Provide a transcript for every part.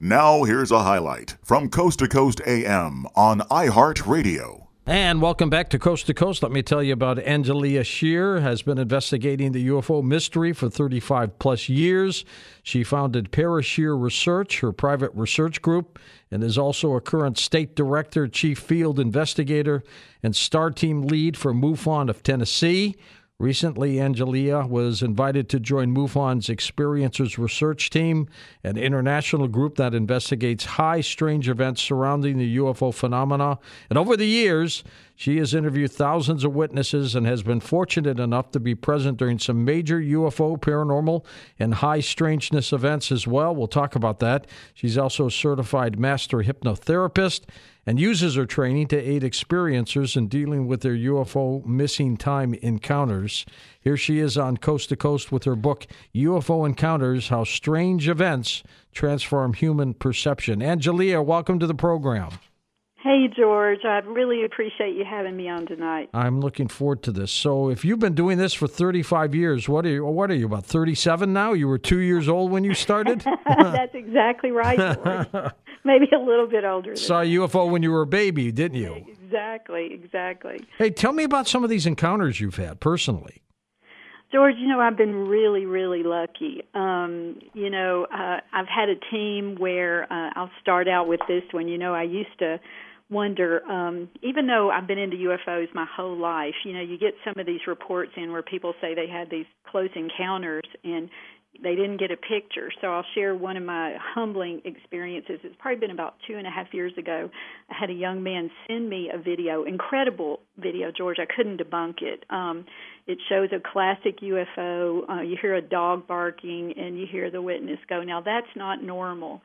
Now, here's a highlight from Coast to Coast AM on iHeartRadio. And welcome back to Coast to Coast. Let me tell you about Angelia Sheer has been investigating the UFO mystery for 35 plus years. She founded Para-Sheer Research, her private research group, and is also a current state director, chief field investigator, and star team lead for MUFON of Tennessee. Recently, Angelia was invited to join MUFON's Experiencers Research Team, an international group that investigates high strange events surrounding the UFO phenomena. And over the years, she has interviewed thousands of witnesses and has been fortunate enough to be present during some major UFO, paranormal, and high strangeness events as well. We'll talk about that. She's also a certified master hypnotherapist and uses her training to aid experiencers in dealing with their UFO missing time encounters. Here she is on Coast to Coast with her book, UFO Encounters How Strange Events Transform Human Perception. Angelia, welcome to the program. Hey, George. I really appreciate you having me on tonight. I'm looking forward to this. So, if you've been doing this for 35 years, what are you? What are you about 37 now? You were two years old when you started. That's exactly right. Maybe a little bit older. Saw a UFO when you were a baby, didn't you? Exactly. Exactly. Hey, tell me about some of these encounters you've had personally. George, you know, I've been really, really lucky. Um, you know, uh, I've had a team where uh, I'll start out with this one. You know, I used to wonder, um, even though I've been into UFOs my whole life, you know, you get some of these reports in where people say they had these close encounters and they didn't get a picture. So I'll share one of my humbling experiences. It's probably been about two and a half years ago. I had a young man send me a video, incredible video, George. I couldn't debunk it. Um, it shows a classic UFO. Uh, you hear a dog barking and you hear the witness go. Now that's not normal.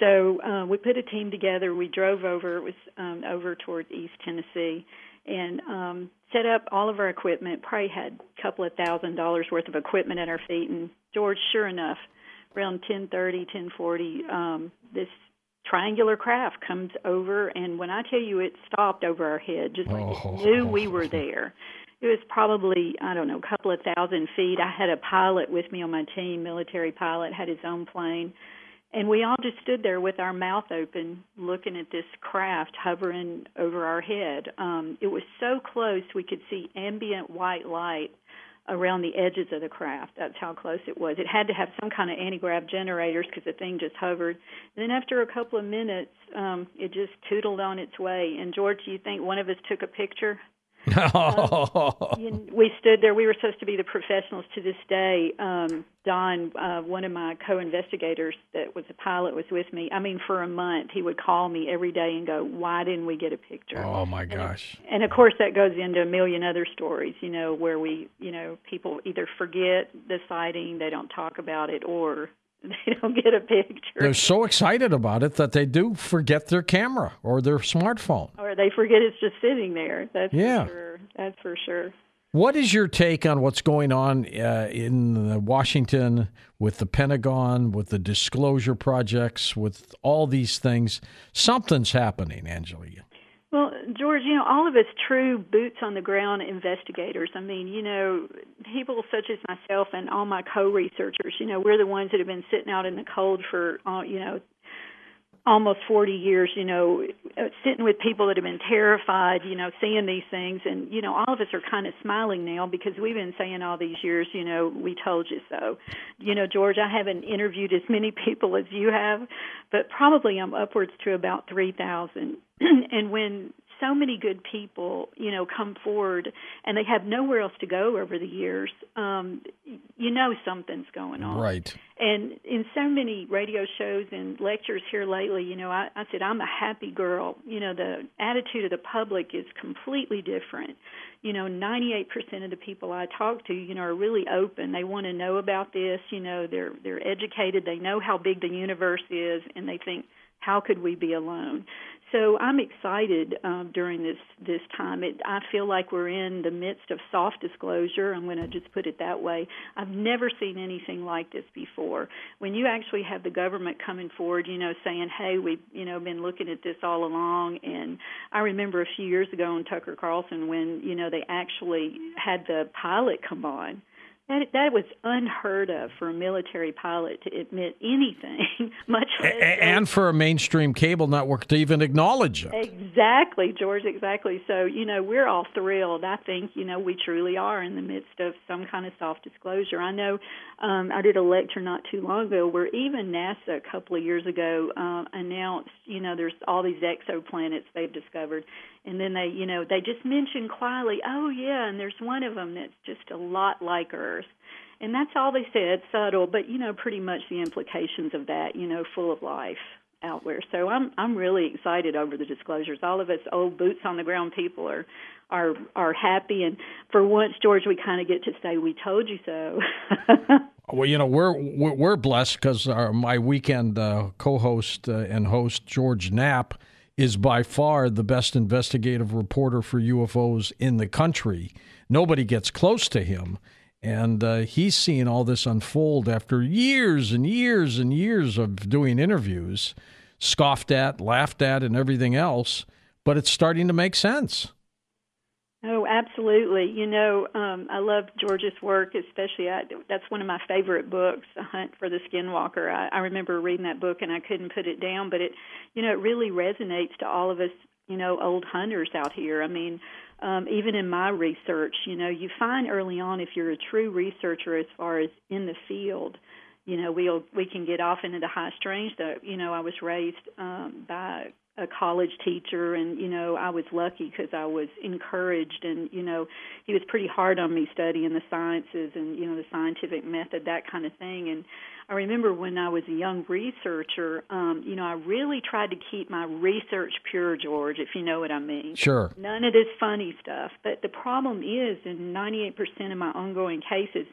So uh, we put a team together. We drove over. It was um, over towards East Tennessee, and um, set up all of our equipment. Probably had a couple of thousand dollars worth of equipment at our feet. And George, sure enough, around 10:30, 10:40, um, this triangular craft comes over, and when I tell you it stopped over our head, just like Oh. it knew we were there. It was probably I don't know a couple of thousand feet. I had a pilot with me on my team, military pilot, had his own plane. And we all just stood there with our mouth open, looking at this craft hovering over our head. Um, it was so close we could see ambient white light around the edges of the craft. That's how close it was. It had to have some kind of anti-grav generators because the thing just hovered. And then after a couple of minutes, um, it just tootled on its way. And George, do you think one of us took a picture? You- we stood there. We were supposed to be the professionals to this day. Um, Don, uh, one of my co-investigators that was a pilot, was with me. I mean, for a month, he would call me every day and go, "Why didn't we get a picture?" oh my gosh. And of course, that goes into a million other stories. You know, where we, you know, people either forget the sighting, they don't talk about it, or they don't get a picture, They're so excited about it that they do forget their camera or their smartphone. or they forget it's just sitting there. That's Yeah. for sure. That's for sure. What is your take on what's going on uh, in Washington with the Pentagon, with the disclosure projects, with all these things? Something's happening, Angelia. Well, George, you know, all of us true boots on the ground investigators. I mean, you know, people such as myself and all my co-researchers, you know, we're the ones that have been sitting out in the cold for, you know, almost 40 years, you know, uh, sitting with people that have been terrified, you know, seeing these things. And, you know, all of us are kind of smiling now because we've been saying all these years, you know, we told you so. You know, George, I haven't interviewed as many people as you have, but probably I'm upwards to about 3,000. and when so many good people, you know, come forward and they have nowhere else to go over the years, um, you know something's going on. Right. And in so many radio shows and lectures here lately, you know, I, I said I'm a happy girl. You know, the attitude of the public is completely different. You know, 98% of the people I talk to, you know, are really open. They want to know about this. You know, they're they're educated. They know how big the universe is, and they think, how could we be alone? So I'm excited um, during this this time. It, I feel like we're in the midst of soft disclosure. I'm going to just put it that way. I've never seen anything like this before. When you actually have the government coming forward, you know, saying, "Hey, we've you know been looking at this all along." And I remember a few years ago on Tucker Carlson when you know they actually had the pilot come on that that was unheard of for a military pilot to admit anything, much less. And for a mainstream cable network to even acknowledge it. Exactly, George. Exactly. So you know we're all thrilled. I think you know we truly are in the midst of some kind of soft disclosure. I know um, I did a lecture not too long ago where even NASA a couple of years ago uh, announced you know there's all these exoplanets they've discovered, and then they you know they just mentioned quietly, oh yeah, and there's one of them that's just a lot like Earth. And that's all they said, subtle, but you know, pretty much the implications of that, you know, full of life out there. So I'm I'm really excited over the disclosures. All of us old boots on the ground people are are are happy, and for once, George, we kind of get to say we told you so. well, you know we're we're blessed because my weekend uh, co-host uh, and host George Knapp is by far the best investigative reporter for UFOs in the country. Nobody gets close to him. And uh, he's seen all this unfold after years and years and years of doing interviews, scoffed at, laughed at, and everything else. But it's starting to make sense. Oh, absolutely. You know, um, I love George's work, especially. I, that's one of my favorite books, A Hunt for the Skinwalker. I, I remember reading that book and I couldn't put it down, but it, you know, it really resonates to all of us, you know, old hunters out here. I mean, um, even in my research, you know, you find early on if you're a true researcher as far as in the field, you know, we'll we can get off into the high strange. That you know, I was raised um, by a college teacher and you know I was lucky because I was encouraged and you know he was pretty hard on me studying the sciences and you know the scientific method that kind of thing. And I remember when I was a young researcher um you know I really tried to keep my research pure George if you know what I mean. Sure. None of this funny stuff. But the problem is in 98% of my ongoing cases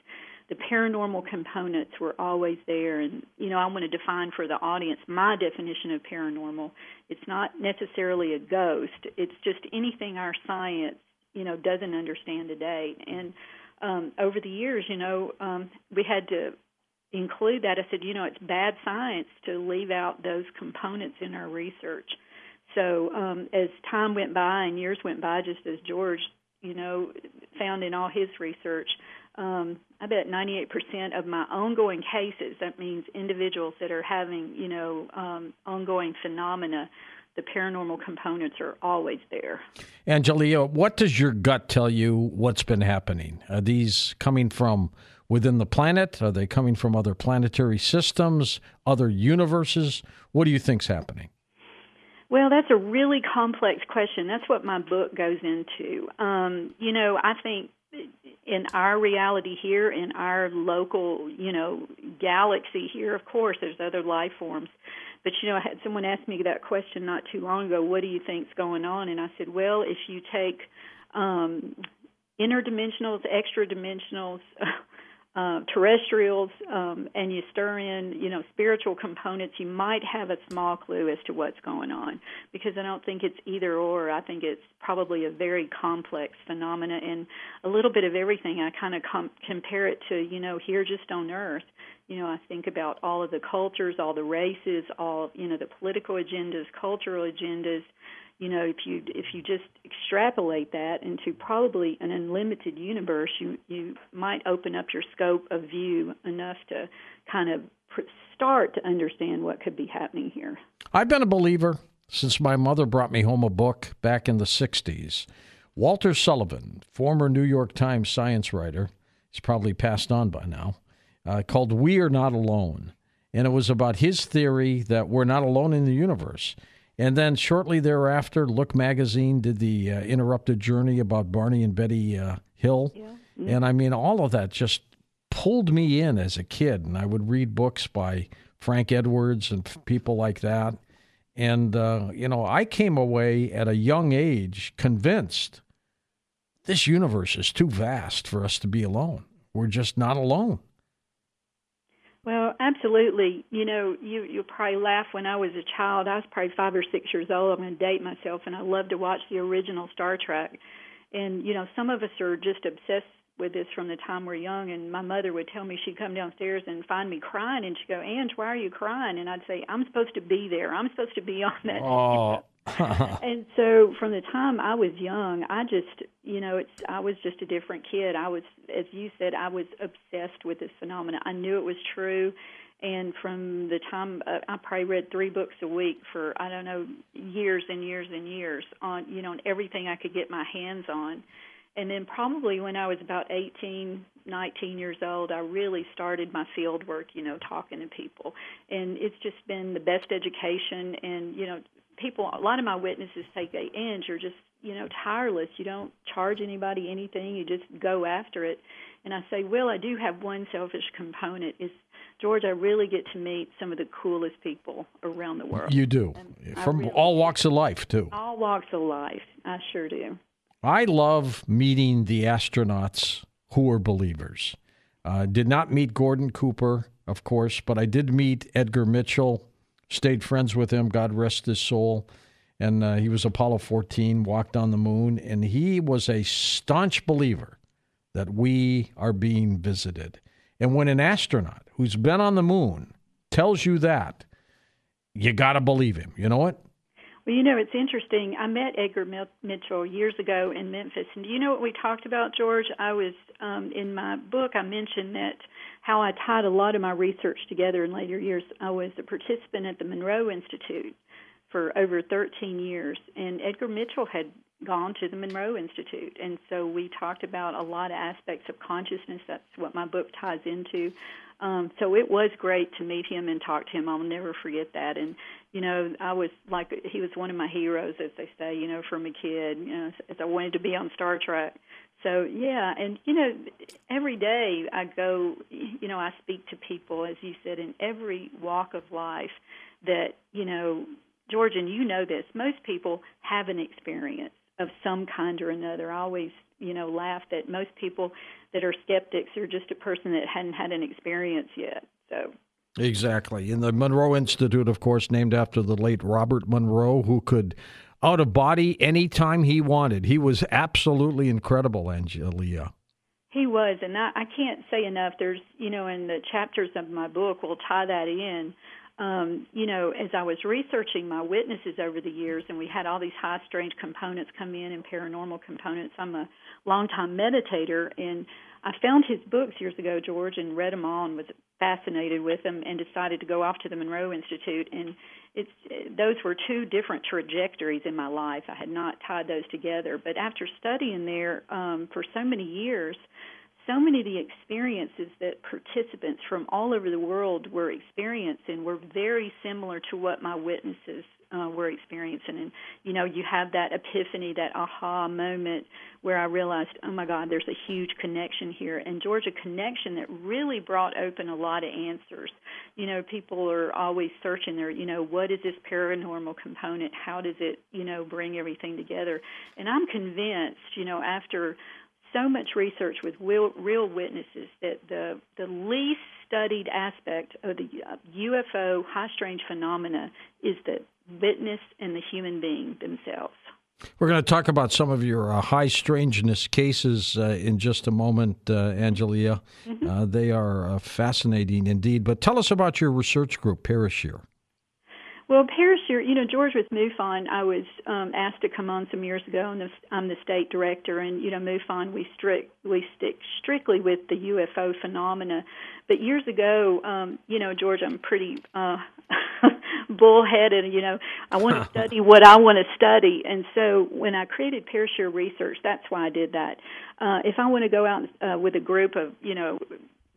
the paranormal components were always there. And you know i want to define for the audience my definition of paranormal. It's not necessarily a ghost. It's just anything our science you know doesn't understand today. And um over the years you know um we had to include that. I said you know it's bad science to leave out those components in our research. So um as time went by and years went by just as george you know found in all his research um, I bet 98% of my ongoing cases, that means individuals that are having, you know, um, ongoing phenomena, the paranormal components are always there. Angelia, what does your gut tell you what's been happening? Are these coming from within the planet? Are they coming from other planetary systems, other universes? What do you think's happening? Well, that's a really complex question. That's what my book goes into. Um, you know, I think in our reality here, in our local, you know, galaxy here, of course, there's other life forms. But you know, I had someone ask me that question not too long ago. What do you think's going on? And I said, well, if you take um, interdimensionals, extra dimensionals, uh, terrestrials um, and you stir in, you know, spiritual components, you might have a small clue as to what's going on. Because I don't think it's either or. I think it's probably a very complex phenomena and a little bit of everything. I kind of com- compare it to, you know, here just on Earth. You know, I think about all of the cultures, all the races, all you know, the political agendas, cultural agendas you know if you if you just extrapolate that into probably an unlimited universe you you might open up your scope of view enough to kind of start to understand what could be happening here. I've been a believer since my mother brought me home a book back in the 60s walter sullivan former new york times science writer he's probably passed on by now uh, called we are not alone. And it was about his theory that we're not alone in the universe and then shortly thereafter, Look magazine did the uh, interrupted journey about Barney and Betty uh, Hill. Yeah. Mm-hmm. And I mean, all of that just pulled me in as a kid. And I would read books by Frank Edwards and people like that. And, uh, you know, I came away at a young age convinced this universe is too vast for us to be alone. We're just not alone. Well, absolutely. You know, you you'll probably laugh. When I was a child, I was probably five or six years old. I'm going to date myself, and I loved to watch the original Star Trek. And you know, some of us are just obsessed with this from the time we're young, and my mother would tell me she'd come downstairs and find me crying, and she'd go, "Ange, why are you crying?" And I'd say, "I'm supposed to be there. I'm supposed to be on that." Oh. and so from the time I was young, I just, you know, it's I was just a different kid. I was, as you said, I was obsessed with this phenomenon. I knew it was true, and from the time uh, I probably read three books a week for I don't know years and years and years on, you know, on everything I could get my hands on. And then probably when I was about 18, 19 years old, I really started my field work, you know, talking to people. And it's just been the best education and, you know, people, a lot of my witnesses say, hey, Ange, you're just, you know, tireless. You don't charge anybody anything. You just go after it. And I say, well, I do have one selfish component. Is George, I really get to meet some of the coolest people around the world. You do, from really all walks of life, too. All walks of life. I sure do. I love meeting the astronauts who are believers. Uh, did not meet Gordon Cooper, of course, but I did meet Edgar Mitchell stayed friends with him, God rest his soul. And uh, he was Apollo 14, walked on the moon, and he was a staunch believer that we are being visited. And when an astronaut who's been on the moon tells you that, you got to believe him. You know what? Well, you know, it's interesting. I met Edgar Mitchell years ago in Memphis, and do you know what we talked about, George? I was um, in my book. I mentioned that how I tied a lot of my research together in later years. I was a participant at the Monroe Institute for over 13 years, and Edgar Mitchell had gone to the Monroe Institute, and so we talked about a lot of aspects of consciousness. That's what my book ties into. Um, so it was great to meet him and talk to him. I'll never forget that. And you know, I was like he was one of my heroes, as they say. You know, from a kid, you know, as I wanted to be on Star Trek. So yeah, and you know, every day I go, you know, I speak to people, as you said, in every walk of life. That you know, George, and you know this. Most people have an experience of some kind or another. I always, you know, laugh that most people that are skeptics are just a person that hadn't had an experience yet. So. Exactly. And the Monroe Institute, of course, named after the late Robert Monroe, who could out of body anytime he wanted. He was absolutely incredible, Angelia. He was, and I, I can't say enough. There's, you know, in the chapters of my book, we'll tie that in. Um, you know, as I was researching my witnesses over the years, and we had all these high strange components come in and paranormal components. I'm a longtime meditator, and I found his books years ago, George, and read them all and was fascinated with them, and decided to go off to the Monroe Institute. And it's those were two different trajectories in my life. I had not tied those together, but after studying there um, for so many years, so many of the experiences that participants from all over the world were experiencing were very similar to what my witnesses uh, we're experiencing. And you know, you have that epiphany, that aha moment where I realized, oh my God, there's a huge connection here. And Georgia connection that really brought open a lot of answers. You know, people are always searching there. You know, what is this paranormal component? How does it, you know, bring everything together? And I'm convinced, you know, after so much research with real, real witnesses that the the least studied aspect of the UFO high strange phenomena is the witness and the human being themselves. We're going to talk about some of your uh, high strangeness cases uh, in just a moment, uh, Angelia. Mm-hmm. Uh, they are uh, fascinating indeed. But tell us about your research group, Parasheer. Well, Parasheer, you know, George with MUFON, I was um, asked to come on some years ago, and I'm the state director. And you know, MUFON, we strict we stick strictly with the UFO phenomena. But years ago, um, you know, George, I'm pretty uh, bullheaded. You know, I want to study what I want to study, and so when I created Parasheer Research, that's why I did that. Uh, if I want to go out uh, with a group of, you know,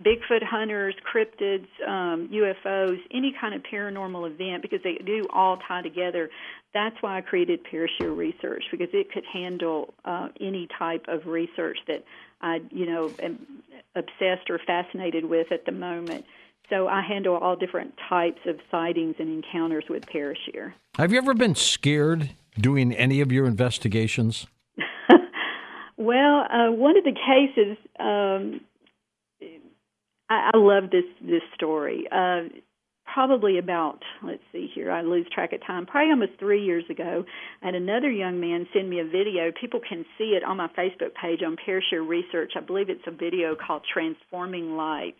Bigfoot hunters, cryptids, um, UFOs, any kind of paranormal event, because they do all tie together. That's why I created Parasheer Research because it could handle uh, any type of research that I, you know, am obsessed or fascinated with at the moment. So I handle all different types of sightings and encounters with Parasheer. Have you ever been scared doing any of your investigations? well, uh, one of the cases. Um, I, I love this this story. Uh, probably about let's see here i lose track of time. Probably almost three years ago had another young man send me a video. People can see it on my facebook page on parasheer research. I believe it's a video called transforming lights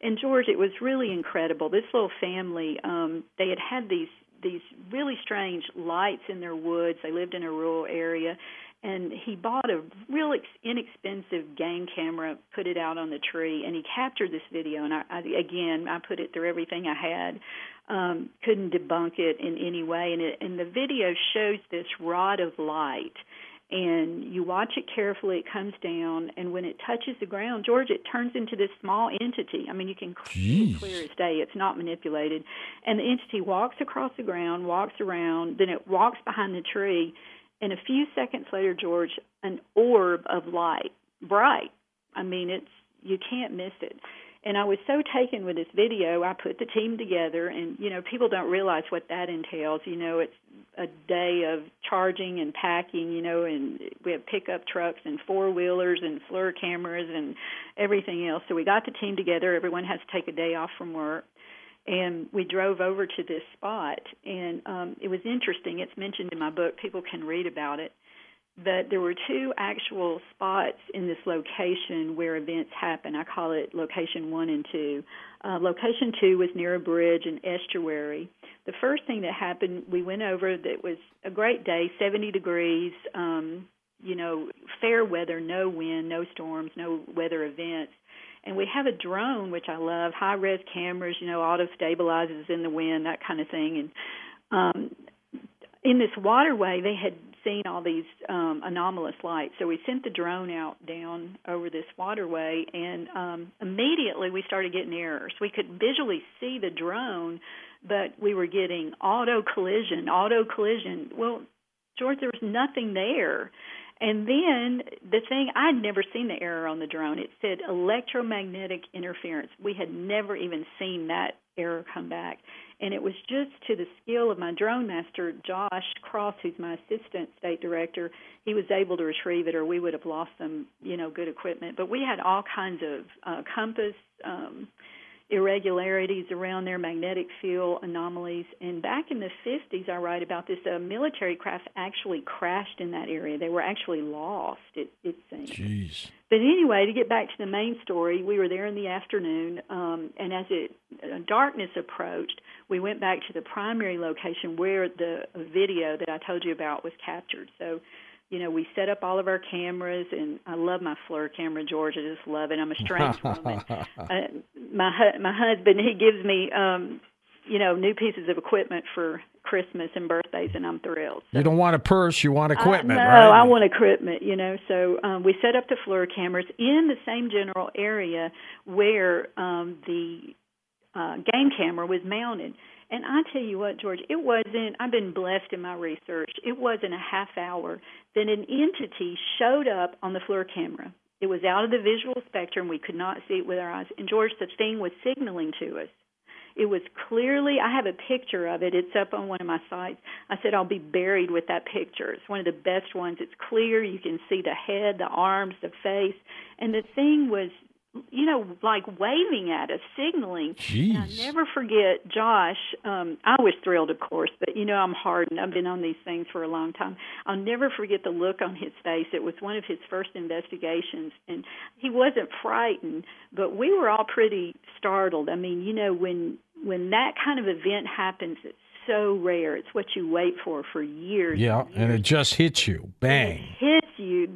and george it was really incredible. This little family um they had had these these really strange lights in their woods. They lived in a rural area and he bought a real ex- inexpensive game camera, put it out on the tree, and he captured this video. And I, I again, I put it through everything I had, um, couldn't debunk it in any way. And, it, and the video shows this rod of light, and you watch it carefully. It comes down, and when it touches the ground, George, it turns into this small entity. I mean, you can Jeez. clear as day. It's not manipulated, and the entity walks across the ground, walks around, then it walks behind the tree and a few seconds later, George, an orb of light, bright. I mean, it's you can't miss it. And I was so taken with this video, I put the team together, and you know, people don't realize what that entails. You know, it's a day of charging and packing. You know, and we have pickup trucks and four wheelers and FLIR cameras and everything else. So we got the team together. Everyone has to take a day off from work and we drove over to this spot and um it was interesting. It's mentioned in my book. People can read about it. But there were two actual spots in this location where events happen. I call it location 1 and 2 uh, location 2 was near a bridge and estuary. The first thing that happened we went over that was a great day 70 degrees um you know fair weather no wind no storms no weather events and we have a drone, which I love, high res cameras, you know, auto stabilizes in the wind, that kind of thing. And um, in this waterway, they had seen all these um, anomalous lights. So we sent the drone out down over this waterway, and um, immediately we started getting errors. We could visually see the drone, but we were getting auto collision, auto collision. Well, George, there was nothing there. And then the thing, I'd never seen the error on the drone. It said electromagnetic interference. We had never even seen that error come back. And it was just to the skill of my drone master, Josh Cross, who's my assistant state director. He was able to retrieve it, or we would have lost some, you know, good equipment. But we had all kinds of uh, compass. Um, irregularities around their magnetic field anomalies. And back in the 50s, I write about this. A military craft actually crashed in that area. They were actually lost, it, it seems. Jeez. But anyway, to get back to the main story, we were there in the afternoon, um, and as it uh, darkness approached, we went back to the primary location where the video that I told you about was captured. So you know, we set up all of our cameras, and I love my FLIR camera, George. I just love it. I'm a strange woman. Uh, my hu- my husband, he gives me, um, you know, new pieces of equipment for Christmas and birthdays, and I'm thrilled. So, you don't want a purse, you want equipment, I, no, right? I want equipment, you know. So um, we set up the FLIR cameras in the same general area where um, the uh, game camera was mounted. And I tell you what, George, it wasn't, I've been blessed in my research. It wasn't a half hour that an entity showed up on the FLIR camera. It was out of the visual spectrum. We could not see it with our eyes. And George, the thing was signaling to us. It was clearly, I have a picture of it. It's up on one of my sites. I said I'll be buried with that picture. It's one of the best ones. It's clear. You can see the head, the arms, the face. And the thing was you know, like waving at us, signaling. Jeez. And I never forget Josh. Um, I was thrilled, of course, but you know, I'm hardened. I've been on these things for a long time. I'll never forget the look on his face. It was one of his first investigations, and he wasn't frightened, but we were all pretty startled. I mean, you know, when when that kind of event happens, it's so rare. It's what you wait for for years. Yeah, and, years. and it just hits you. Bang.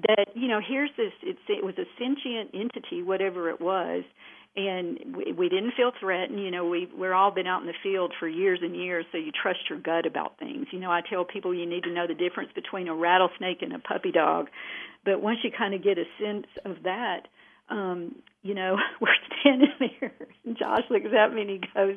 That you know. Here's this. It was a sentient entity, whatever it was, and we, we didn't feel threatened. You know, we we're all been out in the field for years and years, so you trust your gut about things. You know, I tell people you need to know the difference between a rattlesnake and a puppy dog, but once you kind of get a sense of that, um, you know, we're standing there. And Josh looks at me and he goes,